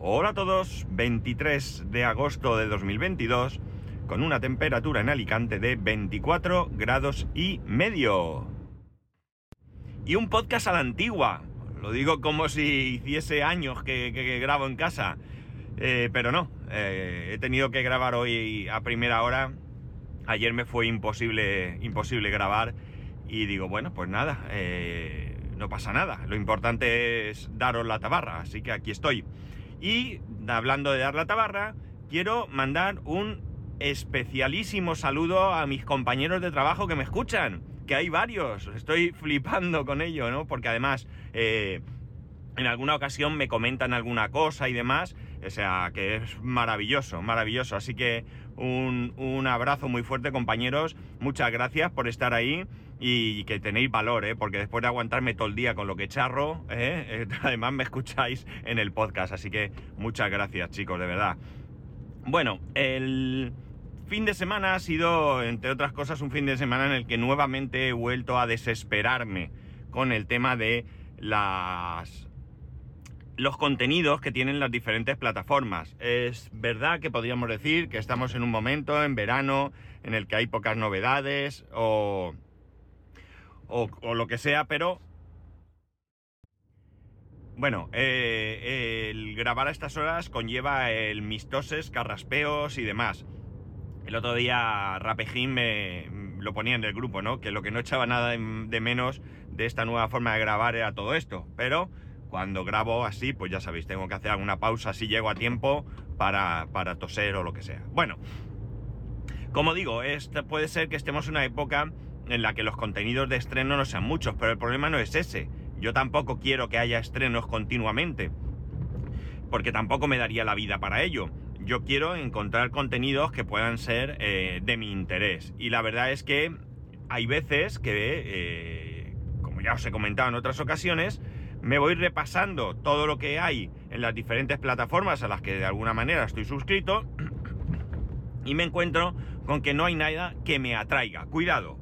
Hola a todos, 23 de agosto de 2022, con una temperatura en Alicante de 24 grados y medio. Y un podcast a la antigua, lo digo como si hiciese años que, grabo en casa, eh, pero no, eh, he tenido que grabar hoy a primera hora, ayer me fue imposible, imposible grabar. Y digo, bueno, pues nada, eh, no pasa nada, lo importante es daros la tabarra, así que aquí estoy. Y hablando de dar la tabarra, quiero mandar un especialísimo saludo a mis compañeros de trabajo que me escuchan, que hay varios, estoy flipando con ello, ¿no? Porque además, eh, en alguna ocasión me comentan alguna cosa y demás, o sea, que es maravilloso, maravilloso. Así que un, un abrazo muy fuerte, compañeros, muchas gracias por estar ahí y que tenéis valor, ¿eh? porque después de aguantarme todo el día con lo que charro, ¿eh? Además me escucháis en el podcast, así que muchas gracias chicos, de verdad. Bueno, el fin de semana ha sido, entre otras cosas, un fin de semana en el que nuevamente he vuelto a desesperarme con el tema de las los contenidos que tienen las diferentes plataformas. Es verdad que podríamos decir que estamos en un momento, en verano, en el que hay pocas novedades o o, lo que sea, pero bueno, eh, el grabar a estas horas conlleva el mistoses, carraspeos y demás. El otro día Rapejín me lo ponía en el grupo, ¿no? Que lo que no echaba nada de, menos de esta nueva forma de grabar era todo esto. Pero cuando grabo así, pues ya sabéis, tengo que hacer alguna pausa si llego a tiempo para, para toser o lo que sea. Bueno, como digo, este puede ser que estemos en una época en la que los contenidos de estreno no sean muchos, pero el problema no es ese. Yo tampoco quiero que haya estrenos continuamente, porque tampoco me daría la vida para ello. Yo quiero encontrar contenidos que puedan ser eh, de mi interés. Y la verdad es que hay veces que, eh, como ya os he comentado en otras ocasiones, me voy repasando todo lo que hay en las diferentes plataformas a las que de alguna manera estoy suscrito y me encuentro con que no hay nada que me atraiga. Cuidado,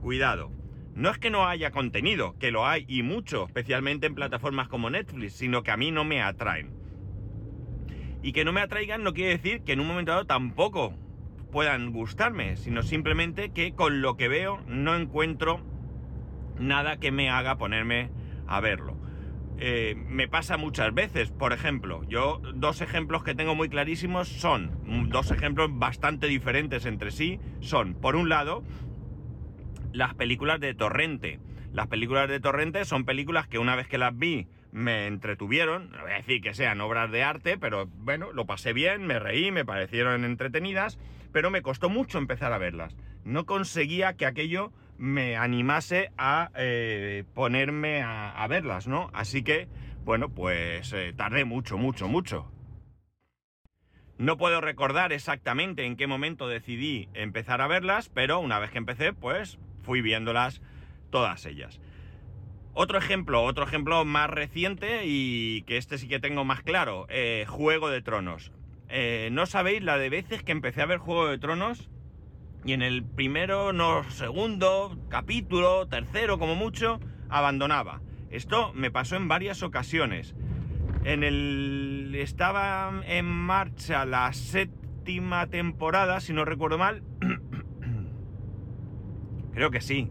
cuidado. No es que no haya contenido, que lo hay y mucho, especialmente en plataformas como Netflix, sino que a mí no me atraen. Y que no me atraigan no quiere decir que en un momento dado tampoco puedan gustarme, sino simplemente que con lo que veo no encuentro nada que me haga ponerme a verlo. Eh, me pasa muchas veces, por ejemplo, yo dos ejemplos que tengo muy clarísimos son, dos ejemplos bastante diferentes entre sí, son, por un lado, las películas de Torrente. Las películas de Torrente son películas que una vez que las vi me entretuvieron, no voy a decir que sean obras de arte, pero bueno, lo pasé bien, me reí, me parecieron entretenidas, pero me costó mucho empezar a verlas. No conseguía que aquello me animase a eh, ponerme a, verlas, ¿no? Así que, bueno, pues eh, tardé mucho, mucho, mucho. No puedo recordar exactamente en qué momento decidí empezar a verlas, pero una vez que empecé, pues fui viéndolas todas ellas. Otro ejemplo, otro ejemplo más reciente y que este sí que tengo más claro, eh, Juego de Tronos. Eh, no sabéis la de veces que empecé a ver Juego de Tronos y en el primero, no segundo, capítulo, tercero como mucho, abandonaba. Esto me pasó en varias ocasiones. En el estaba en marcha la séptima temporada, si no recuerdo mal, Creo que sí.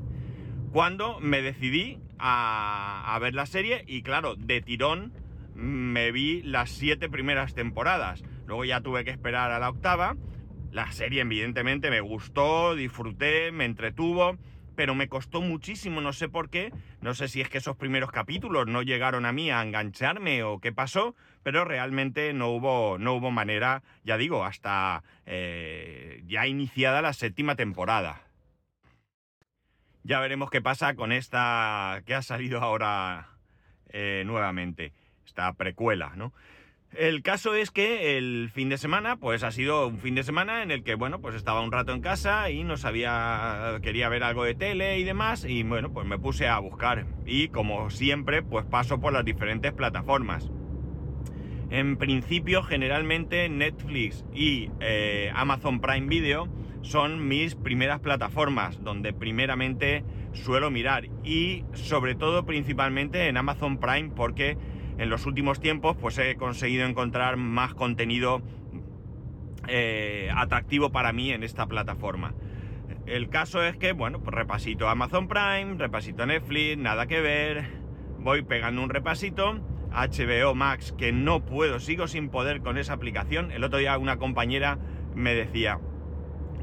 Cuando me decidí a, ver la serie y claro, de tirón me vi las siete primeras temporadas. Luego ya tuve que esperar a la octava. La serie evidentemente me gustó, disfruté, me entretuvo, pero me costó muchísimo, no sé por qué. No sé si es que esos primeros capítulos no llegaron a mí a engancharme o qué pasó, pero realmente no hubo, no hubo manera, ya digo, hasta eh, ya iniciada la séptima temporada. Ya veremos qué pasa con esta que ha salido ahora eh, nuevamente, esta precuela, ¿no? El caso es que el fin de semana, pues ha sido un fin de semana en el que, bueno, pues estaba un rato en casa y no sabía, quería ver algo de tele y demás, y bueno, pues me puse a buscar. Y como siempre, pues paso por las diferentes plataformas. En principio, generalmente Netflix y eh, Amazon Prime Video son mis primeras plataformas donde primeramente suelo mirar y sobre todo principalmente en Amazon Prime porque en los últimos tiempos pues he conseguido encontrar más contenido eh, atractivo para mí en esta plataforma. El caso es que, bueno, pues repasito Amazon Prime, repasito Netflix, nada que ver, voy pegando un repasito, HBO Max, que no puedo, sigo sin poder con esa aplicación. El otro día una compañera me decía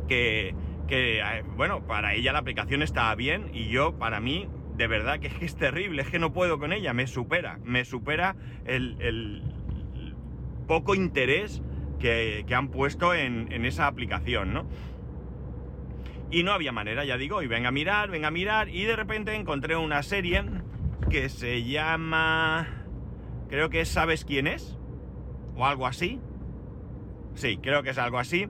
que, eh, bueno, para ella la aplicación está bien y yo, para mí, de verdad que es, terrible, es que no puedo con ella, me supera, me supera el, poco interés que, que han puesto en, en, esa aplicación, ¿no? Y no había manera, ya digo, y venga a mirar, venga a mirar, y de repente encontré una serie que se llama... Creo que es ¿Sabes quién es? O algo así. Sí, creo que es algo así.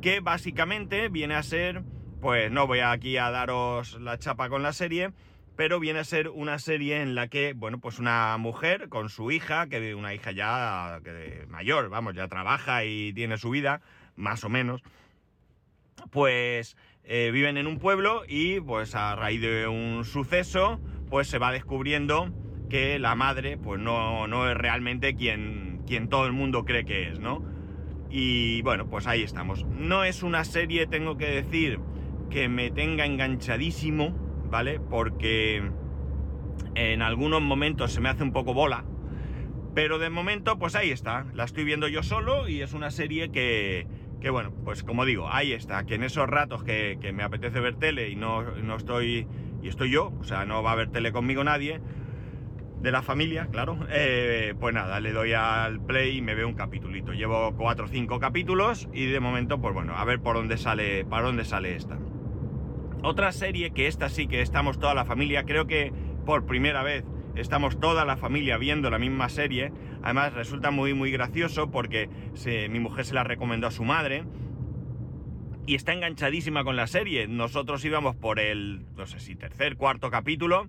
Que básicamente viene a ser... Pues no voy aquí a daros la chapa con la serie, pero viene a ser una serie en la que, bueno, pues una mujer con su hija, que una hija ya mayor, vamos, ya trabaja y tiene su vida, más o menos, pues eh, viven en un pueblo y pues a raíz de un suceso, pues se va descubriendo que la madre, pues no, no es realmente quien, quien todo el mundo cree que es, ¿no? Y bueno, pues ahí estamos. No es una serie, tengo que decir, que me tenga enganchadísimo, ¿vale? Porque en algunos momentos se me hace un poco bola, pero de momento pues ahí está, la estoy viendo yo solo y es una serie que, que bueno, pues como digo, ahí está, que en esos ratos que, que me apetece ver tele y no, no, estoy, y estoy yo, o sea, no va a ver tele conmigo nadie, de la familia, claro, eh, pues nada, le doy al play y me veo un capitulito. Llevo cuatro o cinco capítulos y de momento, pues bueno, a ver por dónde sale, para dónde sale esta. Otra serie que esta sí que estamos toda la familia, creo que por primera vez estamos toda la familia viendo la misma serie. Además resulta muy muy gracioso porque mi mujer se la recomendó a su madre y está enganchadísima con la serie. Nosotros íbamos por el, no sé si tercer, cuarto capítulo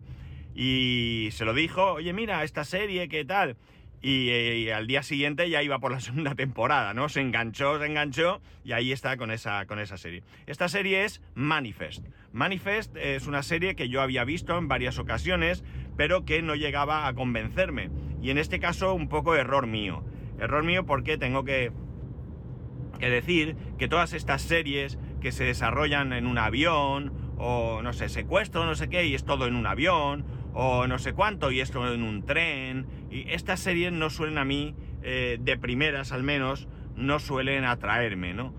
y se lo dijo, oye mira, esta serie, ¿qué tal? Y, y, al día siguiente ya iba por la segunda temporada, ¿no? Se enganchó, se enganchó y ahí está con esa, con esa serie. Esta serie es Manifest. Manifest es una serie que yo había visto en varias ocasiones, pero que no llegaba a convencerme. Y en este caso un poco error mío. Error mío porque tengo que, que decir que todas estas series que se desarrollan en un avión, o no sé, secuestro, no sé qué, y es todo en un avión, o no sé cuánto, y esto en un tren. Y estas series no suelen a mí, eh, de primeras al menos, no suelen atraerme, ¿no?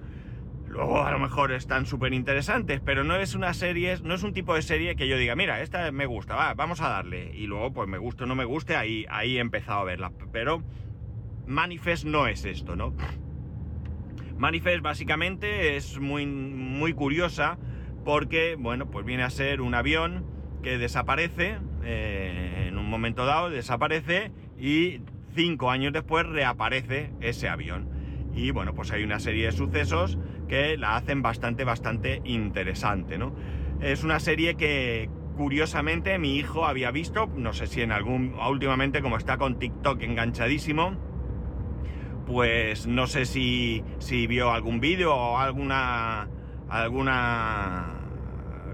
Luego a lo mejor están súper interesantes, pero no es una serie, no es un tipo de serie que yo diga, mira, esta me gusta, va, vamos a darle. Y luego, pues me guste o no me guste, ahí, ahí he empezado a verla. Pero Manifest no es esto, ¿no? Manifest básicamente es muy, muy curiosa porque, bueno, pues viene a ser un avión que desaparece, eh, en un momento dado desaparece y cinco años después reaparece ese avión. Y bueno, pues hay una serie de sucesos que la hacen bastante, bastante interesante, ¿no? Es una serie que curiosamente mi hijo había visto, no sé si en algún, últimamente como está con TikTok enganchadísimo, pues no sé si, si vio algún vídeo o alguna, alguna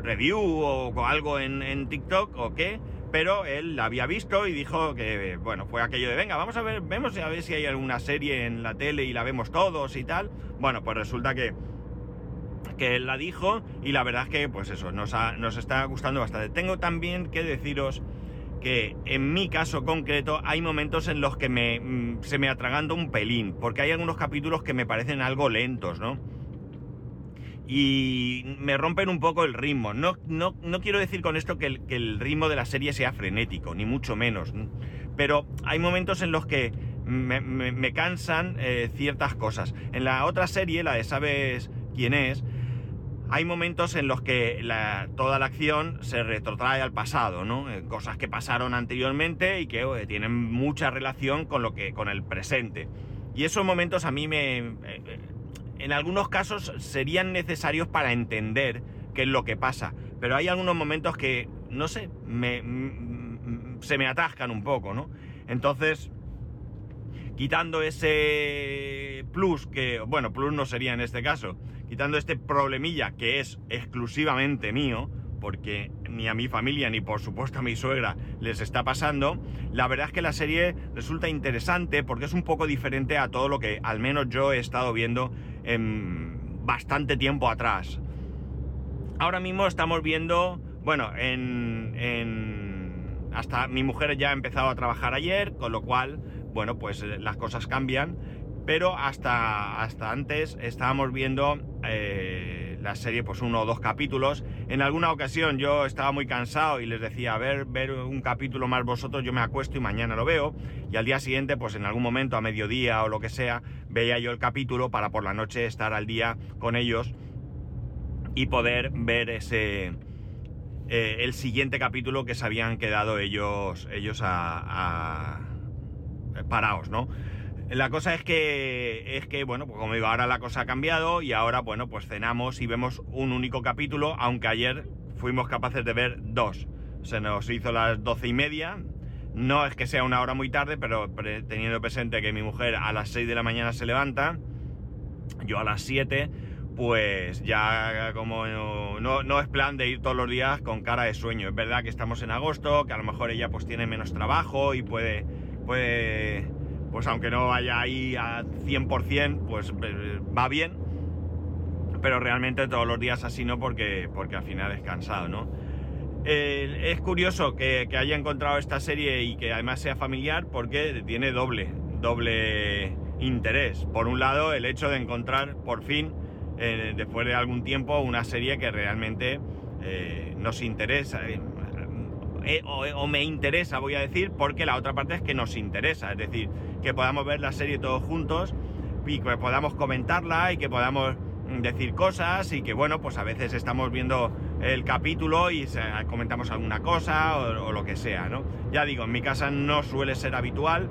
review o algo en, en TikTok o qué, pero él la había visto y dijo que, bueno, fue aquello de, venga, vamos a ver, vemos a ver si hay alguna serie en la tele y la vemos todos y tal. Bueno, pues resulta que, que él la dijo y la verdad es que, pues eso, nos, nos está gustando bastante. Tengo también que deciros que en mi caso concreto hay momentos en los que me, mm, se me atraganta un pelín, porque hay algunos capítulos que me parecen algo lentos, ¿no? Y me rompen un poco el ritmo. No, no, no quiero decir con esto que el, ritmo de la serie sea frenético, ni mucho menos. Pero hay momentos en los que me, cansan eh, ciertas cosas. En la otra serie, la de Sabes quién es, hay momentos en los que toda la acción se retrotrae al pasado, ¿no? Eh, cosas que pasaron anteriormente y que tienen mucha relación con lo que con el presente. Y esos momentos a mí me eh, en algunos casos serían necesarios para entender qué es lo que pasa. Pero hay algunos momentos que, no sé, me, se me atascan un poco, ¿no? Entonces, quitando ese plus, que, bueno, plus no sería en este caso, quitando este problemilla que es exclusivamente mío, porque ni a mi familia ni por supuesto a mi suegra les está pasando, la verdad es que la serie resulta interesante porque es un poco diferente a todo lo que al menos yo he estado viendo en bastante tiempo atrás. Ahora mismo estamos viendo, bueno, en, en hasta mi mujer ya ha empezado a trabajar ayer, con lo cual, bueno, pues eh, las cosas cambian, pero hasta, hasta antes estábamos viendo eh, la serie, pues uno o dos capítulos. En alguna ocasión yo estaba muy cansado y les decía, a ver, ver un capítulo más vosotros, yo me acuesto y mañana lo veo. Y al día siguiente, pues en algún momento, a mediodía o lo que sea, veía yo el capítulo para por la noche estar al día con ellos y poder ver ese... eh, el siguiente capítulo que se habían quedado ellos, ellos a, a- parados, ¿no? La cosa es que, es que, bueno, pues como digo, ahora la cosa ha cambiado y ahora, bueno, pues cenamos y vemos un único capítulo, aunque ayer fuimos capaces de ver dos. Se nos hizo las doce y media. No es que sea una hora muy tarde, pero teniendo presente que mi mujer a las 6 de la mañana se levanta, yo a las 7, pues ya como no- no es plan de ir todos los días con cara de sueño. Es verdad que estamos en agosto, que a lo mejor ella pues tiene menos trabajo y puede, puede pues aunque no vaya ahí a 100%, pues eh, va bien. Pero realmente todos los días así no, porque, porque al final es cansado, ¿no? Es curioso que, haya encontrado esta serie y que además sea familiar porque tiene doble, doble interés. Por un lado, el hecho de encontrar por fin, eh, después de algún tiempo, una serie que realmente eh, nos interesa. o, o me interesa, voy a decir, porque la otra parte es que nos interesa. Es decir, que podamos ver la serie todos juntos y que podamos comentarla y que podamos mm, decir cosas y que bueno, pues a veces estamos viendo el capítulo y se- comentamos alguna cosa o, o lo que sea, ¿no? Ya digo, en mi casa no suele ser habitual.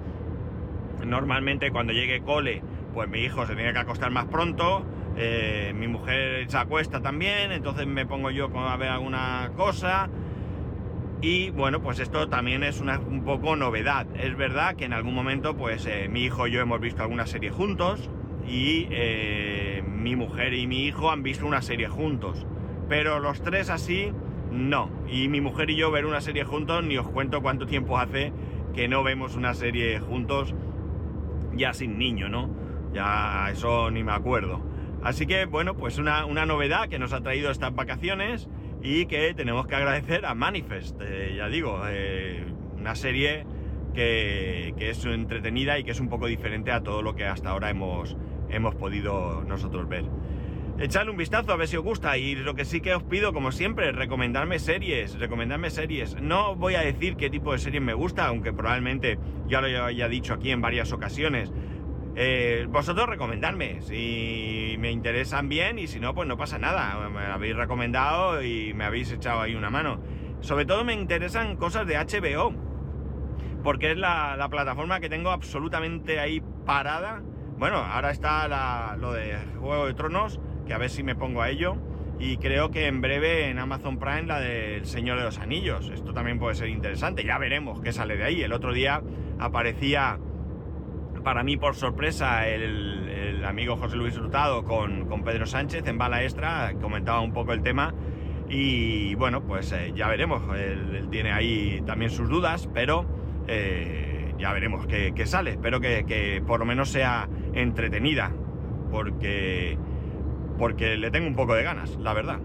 Normalmente cuando llegue cole, pues mi hijo se tiene que acostar más pronto, eh, mi mujer se acuesta también, entonces me pongo yo a ver alguna cosa. Y bueno, pues esto también es una, un poco novedad. Es verdad que en algún momento, pues eh, mi hijo y yo hemos visto alguna serie juntos y eh, mi mujer y mi hijo han visto una serie juntos. Pero los tres así, no. Y mi mujer y yo ver una serie juntos, ni os cuento cuánto tiempo hace que no vemos una serie juntos ya sin niño, ¿no? Ya eso ni me acuerdo. Así que bueno, pues una, una novedad que nos ha traído estas vacaciones y que tenemos que agradecer a Manifest, eh, ya digo, eh, una serie que, que es entretenida y que es un poco diferente a todo lo que hasta ahora hemos, hemos podido nosotros ver. Echadle un vistazo a ver si os gusta y lo que sí que os pido, como siempre, recomendarme series, recomendarme series. No voy a decir qué tipo de series me gusta, aunque probablemente ya lo haya dicho aquí en varias ocasiones. Eh, vosotros recomendarme, si me interesan bien y si no, pues no pasa nada. Me habéis recomendado y me habéis echado ahí una mano. Sobre todo me interesan cosas de HBO, porque es la, la plataforma que tengo absolutamente ahí parada. Bueno, ahora está la- lo de Juego de Tronos, que a ver si me pongo a ello. Y creo que en breve en Amazon Prime la del Señor de los Anillos. Esto también puede ser interesante. Ya veremos qué sale de ahí. El otro día aparecía para mí por sorpresa el, amigo José Luis Hurtado con, Pedro Sánchez en Bala Extra, comentaba un poco el tema. Y bueno, pues eh, ya veremos, él, tiene ahí también sus dudas, pero eh, ya veremos qué, sale, espero que, por lo menos sea entretenida, porque, porque le tengo un poco de ganas, la verdad.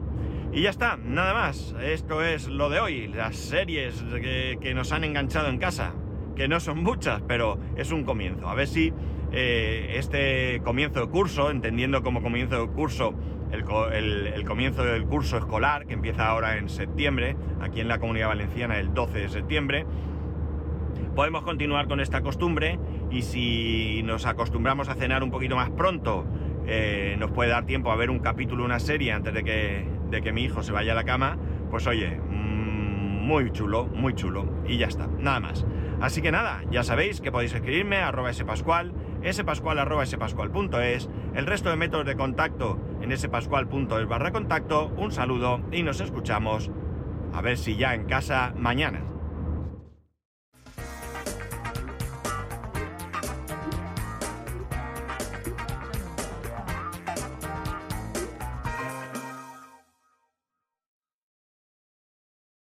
Y ya está, nada más, esto es lo de hoy, las series que nos han enganchado en casa que no son muchas, pero es un comienzo. A ver si eh, este comienzo de curso, entendiendo como comienzo de curso el, el comienzo del curso escolar, que empieza ahora en septiembre, aquí en la Comunidad Valenciana el 12 de septiembre, podemos continuar con esta costumbre y si nos acostumbramos a cenar un poquito más pronto, eh, nos puede dar tiempo a ver un capítulo, una serie antes de que, de que mi hijo se vaya a la cama, pues oye, mm, muy chulo, muy chulo. Y ya está, nada más. Así que nada, ya sabéis que podéis escribirme a arroba spascual, spascual arroba spascual.es, el resto de métodos de contacto en spascual.es barra contacto. Un saludo y nos escuchamos a ver si ya en casa mañana.